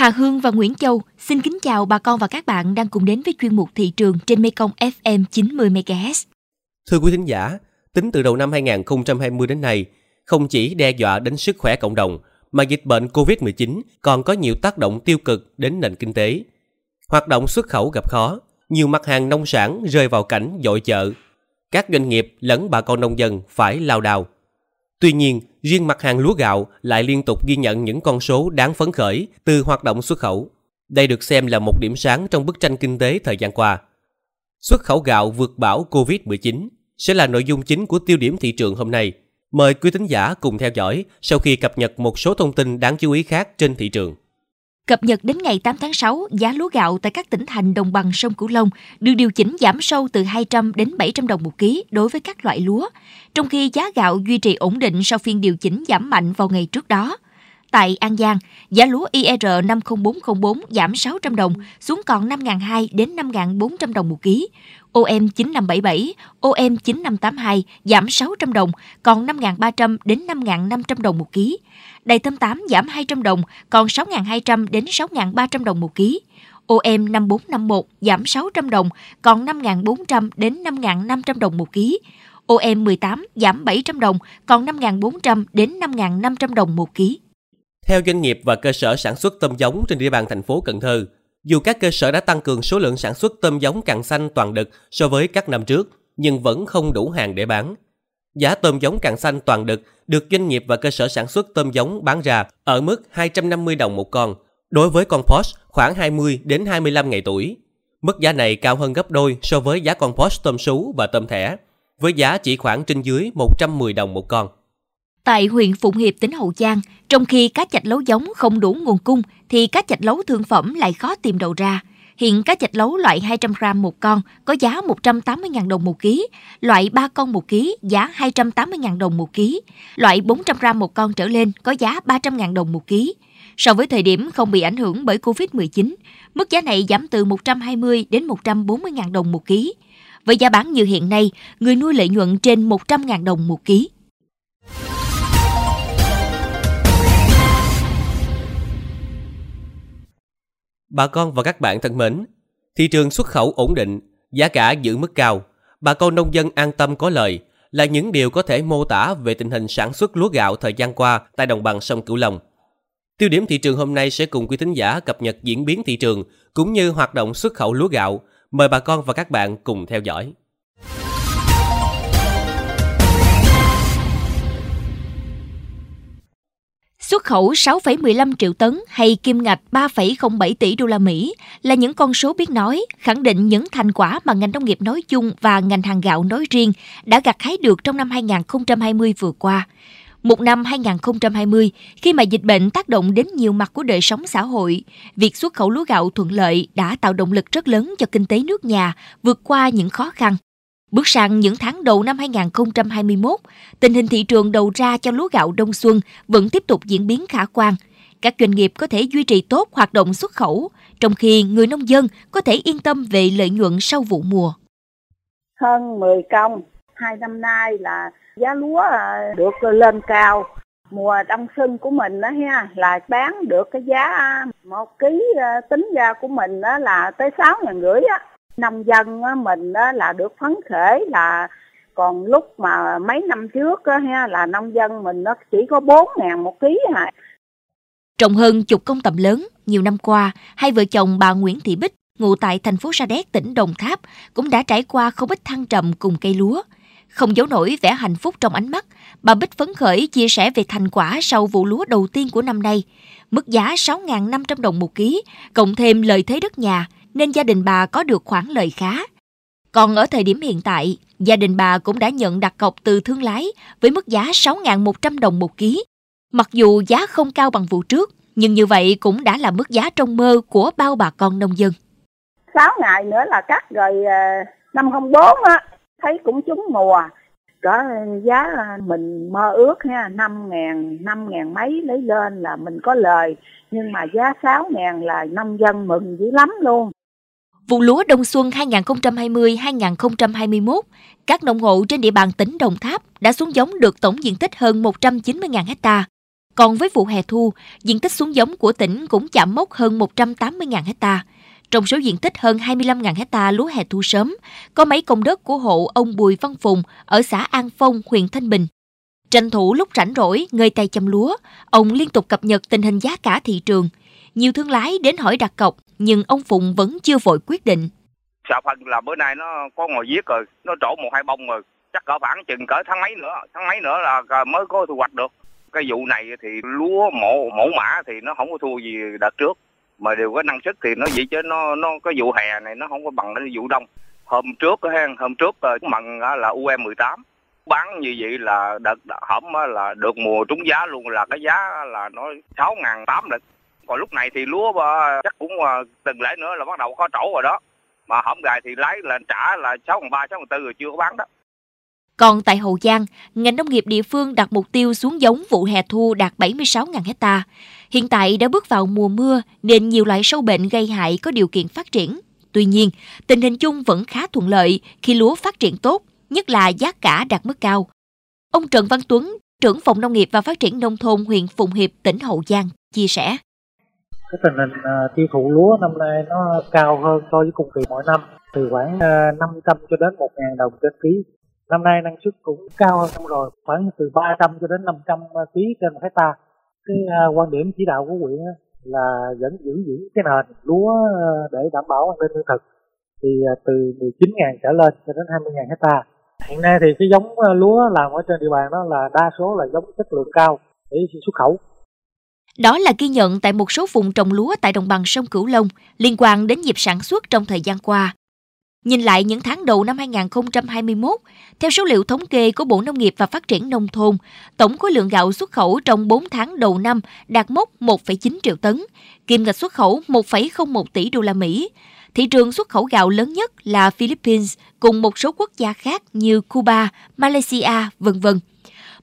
Hà Hương và Nguyễn Châu xin kính chào bà con và các bạn đang cùng đến với chuyên mục thị trường trên Mekong FM 90 MHz. Thưa quý thính giả, tính từ đầu năm 2020 đến nay, không chỉ đe dọa đến sức khỏe cộng đồng, mà dịch bệnh COVID-19 còn có nhiều tác động tiêu cực đến nền kinh tế. Hoạt động xuất khẩu gặp khó, nhiều mặt hàng nông sản rơi vào cảnh dội chợ. Các doanh nghiệp lẫn bà con nông dân phải lao đào. Tuy nhiên, riêng mặt hàng lúa gạo lại liên tục ghi nhận những con số đáng phấn khởi từ hoạt động xuất khẩu. Đây được xem là một điểm sáng trong bức tranh kinh tế thời gian qua. Xuất khẩu gạo vượt bão COVID-19 sẽ là nội dung chính của tiêu điểm thị trường hôm nay. Mời quý thính giả cùng theo dõi sau khi cập nhật một số thông tin đáng chú ý khác trên thị trường. Cập nhật đến ngày 8 tháng 6, giá lúa gạo tại các tỉnh thành đồng bằng sông Cửu Long được điều chỉnh giảm sâu từ 200 đến 700 đồng một ký đối với các loại lúa, trong khi giá gạo duy trì ổn định sau phiên điều chỉnh giảm mạnh vào ngày trước đó. Tại An Giang, giá lúa IR 50404 giảm 600 đồng xuống còn 5.200 đến 5.400 đồng một ký. OM 9577, OM 9582 giảm 600 đồng, còn 5.300 đến 5.500 đồng một ký. Đầy tôm 8 giảm 200 đồng, còn 6.200 đến 6.300 đồng một ký. OM 5451 giảm 600 đồng, còn 5.400 đến 5.500 đồng một ký. OM 18 giảm 700 đồng, còn 5.400 đến 5.500 đồng một ký. Theo doanh nghiệp và cơ sở sản xuất tôm giống trên địa bàn thành phố Cần Thơ, dù các cơ sở đã tăng cường số lượng sản xuất tôm giống càng xanh toàn đực so với các năm trước, nhưng vẫn không đủ hàng để bán. Giá tôm giống càng xanh toàn đực được doanh nghiệp và cơ sở sản xuất tôm giống bán ra ở mức 250 đồng một con, đối với con Porsche khoảng 20 đến 25 ngày tuổi. Mức giá này cao hơn gấp đôi so với giá con Porsche tôm sú và tôm thẻ, với giá chỉ khoảng trên dưới 110 đồng một con. Tại huyện Phụng Hiệp, tỉnh Hậu Giang, trong khi cá chạch lấu giống không đủ nguồn cung, thì cá chạch lấu thương phẩm lại khó tìm đầu ra. Hiện cá chạch lấu loại 200 gram một con có giá 180.000 đồng một ký, loại 3 con một ký giá 280.000 đồng một ký, loại 400 gram một con trở lên có giá 300.000 đồng một ký. So với thời điểm không bị ảnh hưởng bởi Covid-19, mức giá này giảm từ 120 đến 140.000 đồng một ký. Với giá bán như hiện nay, người nuôi lợi nhuận trên 100.000 đồng một ký. Bà con và các bạn thân mến, thị trường xuất khẩu ổn định, giá cả giữ mức cao, bà con nông dân an tâm có lời là những điều có thể mô tả về tình hình sản xuất lúa gạo thời gian qua tại đồng bằng sông Cửu Long. Tiêu điểm thị trường hôm nay sẽ cùng quý thính giả cập nhật diễn biến thị trường cũng như hoạt động xuất khẩu lúa gạo. Mời bà con và các bạn cùng theo dõi. Xuất khẩu 6,15 triệu tấn hay kim ngạch 3,07 tỷ đô la Mỹ là những con số biết nói, khẳng định những thành quả mà ngành nông nghiệp nói chung và ngành hàng gạo nói riêng đã gặt hái được trong năm 2020 vừa qua. Một năm 2020, khi mà dịch bệnh tác động đến nhiều mặt của đời sống xã hội, việc xuất khẩu lúa gạo thuận lợi đã tạo động lực rất lớn cho kinh tế nước nhà vượt qua những khó khăn. Bước sang những tháng đầu năm 2021, tình hình thị trường đầu ra cho lúa gạo đông xuân vẫn tiếp tục diễn biến khả quan. Các doanh nghiệp có thể duy trì tốt hoạt động xuất khẩu, trong khi người nông dân có thể yên tâm về lợi nhuận sau vụ mùa. Hơn 10 công, hai năm nay là giá lúa à, được lên cao. Mùa đông xuân của mình đó ha là bán được cái giá à, một ký à, tính ra của mình đó là tới sáu ngàn rưỡi á nông dân mình là được phấn khởi là còn lúc mà mấy năm trước ha là nông dân mình nó chỉ có 4 ngàn một ký à. Trồng hơn chục công tầm lớn, nhiều năm qua, hai vợ chồng bà Nguyễn Thị Bích, ngụ tại thành phố Sa Đéc, tỉnh Đồng Tháp, cũng đã trải qua không ít thăng trầm cùng cây lúa. Không giấu nổi vẻ hạnh phúc trong ánh mắt, bà Bích phấn khởi chia sẻ về thành quả sau vụ lúa đầu tiên của năm nay. Mức giá 6.500 đồng một ký, cộng thêm lợi thế đất nhà – nên gia đình bà có được khoản lời khá. Còn ở thời điểm hiện tại, gia đình bà cũng đã nhận đặt cọc từ thương lái với mức giá 6.100 đồng một ký. Mặc dù giá không cao bằng vụ trước, nhưng như vậy cũng đã là mức giá trong mơ của bao bà con nông dân. 6 ngày nữa là cắt rồi ờ, năm 04 á, thấy cũng trúng mùa. Có giá mình mơ ước ha, 5 ngàn, 5 ngàn mấy lấy lên là mình có lời. Nhưng mà giá 6 ngàn là nông dân mừng dữ lắm luôn. Vụ lúa đông xuân 2020-2021, các nông hộ trên địa bàn tỉnh Đồng Tháp đã xuống giống được tổng diện tích hơn 190.000 ha. Còn với vụ hè thu, diện tích xuống giống của tỉnh cũng chạm mốc hơn 180.000 ha. Trong số diện tích hơn 25.000 hecta lúa hè thu sớm, có mấy công đất của hộ ông Bùi Văn Phùng ở xã An Phong, huyện Thanh Bình. Tranh thủ lúc rảnh rỗi, ngơi tay chăm lúa, ông liên tục cập nhật tình hình giá cả thị trường. Nhiều thương lái đến hỏi đặt cọc, nhưng ông Phùng vẫn chưa vội quyết định. Sợ phần là bữa nay nó có ngồi giết rồi, nó trổ một hai bông rồi, chắc cỡ khoảng chừng cỡ tháng mấy nữa, tháng mấy nữa là mới có thu hoạch được. Cái vụ này thì lúa mẫu mẫu mã thì nó không có thua gì đợt trước mà đều có năng suất thì nó vậy chứ nó nó cái vụ hè này nó không có bằng cái vụ đông hôm trước ha hôm trước ờ, là UM 18 bán như vậy là đợt hổm là được mùa trúng giá luôn là cái giá là nó sáu ngàn tám lịch còn lúc này thì lúa chắc cũng ờ, từng lễ nữa là bắt đầu có trổ rồi đó mà hổm gài thì lấy là trả là sáu phần ba sáu phần tư rồi chưa có bán đó còn tại Hậu Giang, ngành nông nghiệp địa phương đặt mục tiêu xuống giống vụ hè thu đạt 76.000 hecta. Hiện tại đã bước vào mùa mưa nên nhiều loại sâu bệnh gây hại có điều kiện phát triển. Tuy nhiên, tình hình chung vẫn khá thuận lợi khi lúa phát triển tốt, nhất là giá cả đạt mức cao. Ông Trần Văn Tuấn, trưởng phòng nông nghiệp và phát triển nông thôn huyện Phụng Hiệp, tỉnh Hậu Giang, chia sẻ. Cái tình hình uh, tiêu thụ lúa năm nay nó cao hơn so với cùng kỳ mỗi năm, từ khoảng à, uh, 500 cho đến 1.000 đồng trên ký. Năm nay năng suất cũng cao hơn năm rồi khoảng từ 300 cho đến 500 à, ký trên một hecta cái uh, quan điểm chỉ đạo của huyện là vẫn giữ vững cái nền lúa để đảm bảo an ninh lương thực. Thì từ 19.000 trở lên cho đến 20.000 hecta hiện nay thì cái giống lúa làm ở trên địa bàn đó là đa số là giống chất lượng cao để xuất khẩu đó là ghi nhận tại một số vùng trồng lúa tại đồng bằng sông Cửu Long liên quan đến nhịp sản xuất trong thời gian qua. Nhìn lại những tháng đầu năm 2021, theo số liệu thống kê của Bộ Nông nghiệp và Phát triển Nông thôn, tổng khối lượng gạo xuất khẩu trong 4 tháng đầu năm đạt mốc 1,9 triệu tấn, kim ngạch xuất khẩu 1,01 tỷ đô la Mỹ. Thị trường xuất khẩu gạo lớn nhất là Philippines cùng một số quốc gia khác như Cuba, Malaysia, vân vân.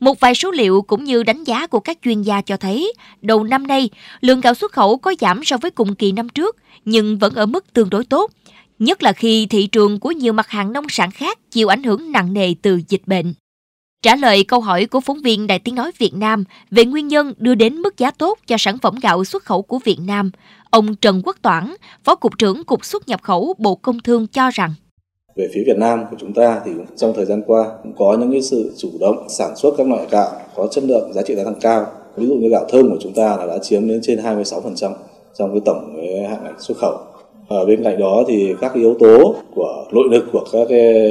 Một vài số liệu cũng như đánh giá của các chuyên gia cho thấy, đầu năm nay, lượng gạo xuất khẩu có giảm so với cùng kỳ năm trước, nhưng vẫn ở mức tương đối tốt – nhất là khi thị trường của nhiều mặt hàng nông sản khác chịu ảnh hưởng nặng nề từ dịch bệnh. Trả lời câu hỏi của phóng viên Đài Tiếng Nói Việt Nam về nguyên nhân đưa đến mức giá tốt cho sản phẩm gạo xuất khẩu của Việt Nam, ông Trần Quốc Toản, Phó Cục trưởng Cục xuất nhập khẩu Bộ Công Thương cho rằng về phía Việt Nam của chúng ta thì trong thời gian qua cũng có những cái sự chủ động sản xuất các loại gạo có chất lượng, giá trị gia tăng cao. Ví dụ như gạo thơm của chúng ta là đã chiếm đến trên 26% trong cái tổng cái hạn ngạch xuất khẩu. Ở bên cạnh đó thì các yếu tố của nội lực của các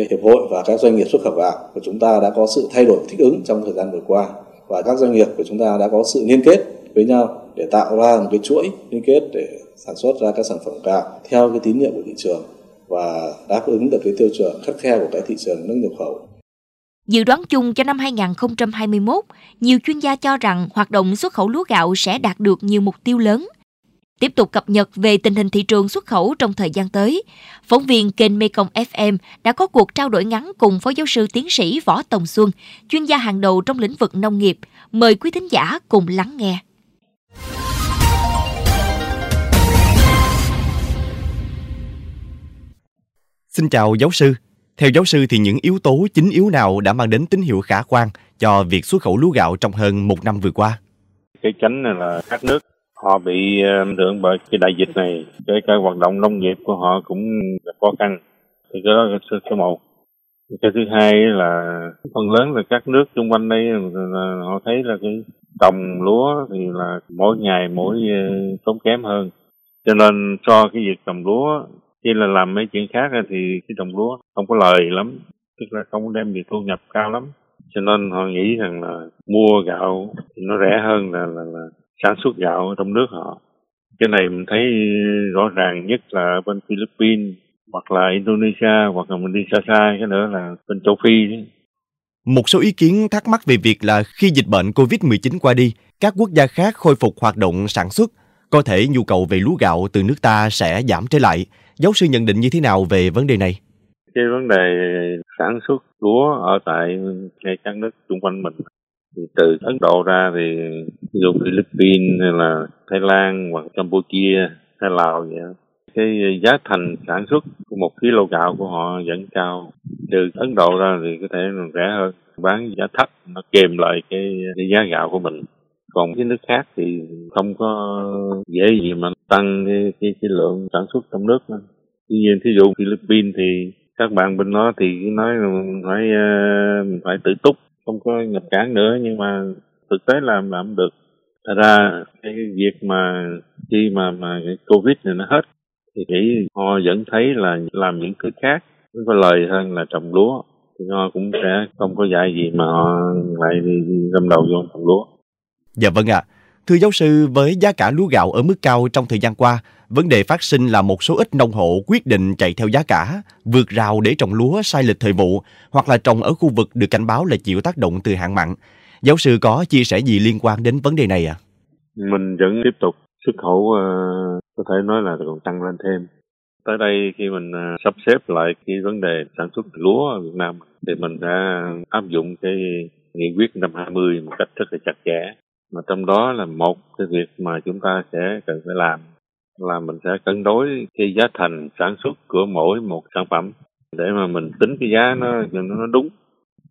hiệp hội và các doanh nghiệp xuất khẩu gạo của chúng ta đã có sự thay đổi thích ứng trong thời gian vừa qua. Và các doanh nghiệp của chúng ta đã có sự liên kết với nhau để tạo ra một cái chuỗi liên kết để sản xuất ra các sản phẩm gạo theo cái tín nhiệm của thị trường và đáp ứng được cái tiêu chuẩn khắt khe của cái thị trường nước nhập khẩu. Dự đoán chung cho năm 2021, nhiều chuyên gia cho rằng hoạt động xuất khẩu lúa gạo sẽ đạt được nhiều mục tiêu lớn Tiếp tục cập nhật về tình hình thị trường xuất khẩu trong thời gian tới, phóng viên kênh Mekong FM đã có cuộc trao đổi ngắn cùng Phó Giáo sư Tiến sĩ Võ Tòng Xuân, chuyên gia hàng đầu trong lĩnh vực nông nghiệp. Mời quý thính giả cùng lắng nghe. Xin chào giáo sư. Theo giáo sư thì những yếu tố chính yếu nào đã mang đến tín hiệu khả quan cho việc xuất khẩu lúa gạo trong hơn một năm vừa qua? Cái chánh này là các nước họ bị ờ, ảnh hưởng bởi cái đại dịch này cái cái hoạt động nông nghiệp của họ cũng khó khăn thì cái đó là số, số một cái thứ hai là phần lớn là các nước xung quanh đây là họ thấy là cái trồng lúa thì là mỗi ngày mỗi ờ, tốn kém hơn cho nên so cái việc trồng lúa khi là làm mấy chuyện khác thì cái trồng lúa không có lời lắm tức là không đem được thu nhập cao lắm. Cho nên họ nghĩ rằng là mua gạo thì nó rẻ hơn là là, là sản xuất gạo ở trong nước họ. Cái này mình thấy rõ ràng nhất là ở bên Philippines hoặc là Indonesia hoặc là mình đi xa xa cái nữa là bên châu Phi. Một số ý kiến thắc mắc về việc là khi dịch bệnh COVID-19 qua đi, các quốc gia khác khôi phục hoạt động sản xuất, có thể nhu cầu về lúa gạo từ nước ta sẽ giảm trở lại. Giáo sư nhận định như thế nào về vấn đề này? Cái vấn đề sản xuất lúa ở tại ngay các nước xung quanh mình. Thì từ Ấn Độ ra thì ví dụ Philippines hay là Thái Lan hoặc Campuchia hay Lào vậy cái giá thành sản xuất của một kg gạo của họ vẫn cao. Từ Ấn Độ ra thì có thể rẻ hơn. Bán giá thấp nó kèm lại cái, cái giá gạo của mình còn cái nước khác thì không có dễ gì mà tăng cái cái, cái lượng sản xuất trong nước nữa. tuy nhiên thí dụ Philippines thì các bạn bên đó thì nói là mình phải ờ, mình phải tự túc không có nhập cảng nữa nhưng mà thực tế làm làm được. Thật ra cái việc mà khi mà mà cái covid này nó hết thì nghĩ họ vẫn thấy là làm những thứ khác nó có lời hơn là trồng lúa. Thì họ cũng sẽ không có dạy gì mà họ lại đi, đâm đầu vô trồng lúa dạ vâng ạ à. Thưa giáo sư, với giá cả lúa gạo ở mức cao trong thời gian qua, vấn đề phát sinh là một số ít nông hộ quyết định chạy theo giá cả, vượt rào để trồng lúa sai lịch thời vụ, hoặc là trồng ở khu vực được cảnh báo là chịu tác động từ hạn mặn. Giáo sư có chia sẻ gì liên quan đến vấn đề này ạ? À? Mình vẫn tiếp tục xuất khẩu uh, có thể nói là còn tăng lên thêm. Tới đây khi mình uh, sắp xếp lại cái vấn đề sản xuất lúa ở Việt Nam thì mình đã áp dụng cái nghị quyết năm 20 một cách rất là chặt chẽ mà trong đó là một cái việc mà chúng ta sẽ cần phải làm là mình sẽ cân đối cái giá thành sản xuất của mỗi một sản phẩm để mà mình tính cái giá nó nó đúng.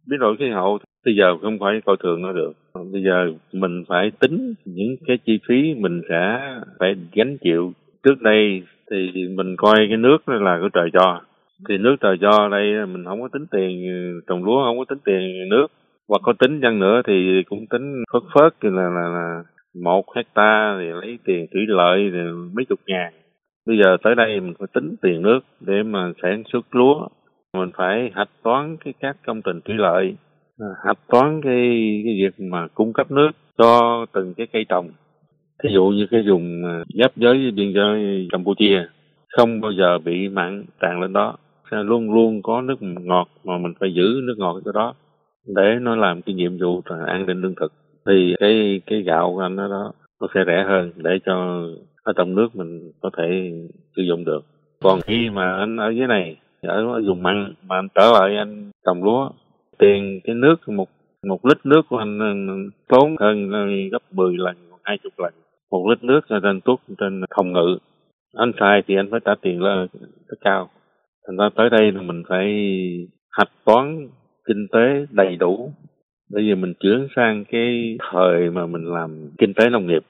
Biến đổi khí hậu, bây giờ không phải coi thường nó được. Bây giờ mình phải tính những cái chi phí mình sẽ phải gánh chịu. Trước đây thì mình coi cái nước là cái trời cho. Thì nước trời cho đây mình không có tính tiền, trồng lúa không có tính tiền nước hoặc có tính chăng nữa thì cũng tính phớt phớt là là, là một hecta thì lấy tiền thủy lợi thì mấy chục ngàn. Bây giờ tới đây mình phải tính tiền nước để mà sản xuất lúa. Mình phải hạch toán cái các công trình thủy lợi à, hạch toán cái cái việc mà cung cấp nước cho từng cái cây trồng. Ví dụ như cái vùng à, giáp giới với biên giới campuchia không bao giờ bị mặn tràn lên đó. Sẽ luôn luôn có nước ngọt mà mình phải giữ nước ngọt cho đó để nó làm cái nhiệm vụ là an ninh lương thực thì cái cái gạo của anh đó, đó nó sẽ rẻ hơn để cho ở trong nước mình có thể sử dụng được. Còn khi mà anh ở dưới này ở vùng mặn mà anh trở lại anh trồng lúa tiền cái nước một một lít nước của anh ừ, tốn hơn ừ, gấp 10 lần hai chục lần. Một lít nước trên tuốt trên phòng ngự. Anh xài thì anh phải trả tiền là rất cao. Thành ra tới đây là mình phải hạch toán kinh tế đầy đủ bây giờ mình chuyển sang cái thời mà mình làm kinh tế nông nghiệp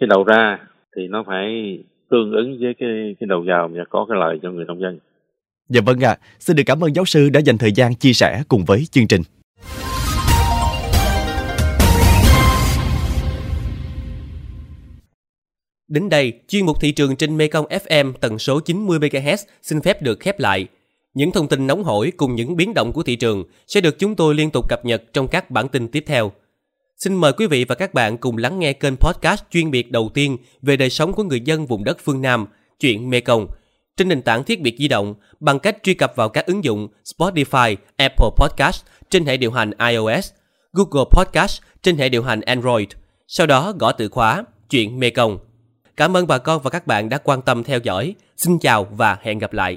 cái đầu ra thì nó phải tương ứng với cái cái đầu vào và có cái lợi cho người nông dân. Dạ vâng ạ, à. xin được cảm ơn giáo sư đã dành thời gian chia sẻ cùng với chương trình. Đến đây, chuyên mục thị trường trên Mekong FM tần số 90 MHz xin phép được khép lại. Những thông tin nóng hổi cùng những biến động của thị trường sẽ được chúng tôi liên tục cập nhật trong các bản tin tiếp theo. Xin mời quý vị và các bạn cùng lắng nghe kênh podcast chuyên biệt đầu tiên về đời sống của người dân vùng đất phương Nam, chuyện Mekong, trên nền tảng thiết bị di động bằng cách truy cập vào các ứng dụng Spotify, Apple Podcast trên hệ điều hành iOS, Google Podcast trên hệ điều hành Android. Sau đó gõ từ khóa chuyện Mekong. Cảm ơn bà con và các bạn đã quan tâm theo dõi. Xin chào và hẹn gặp lại.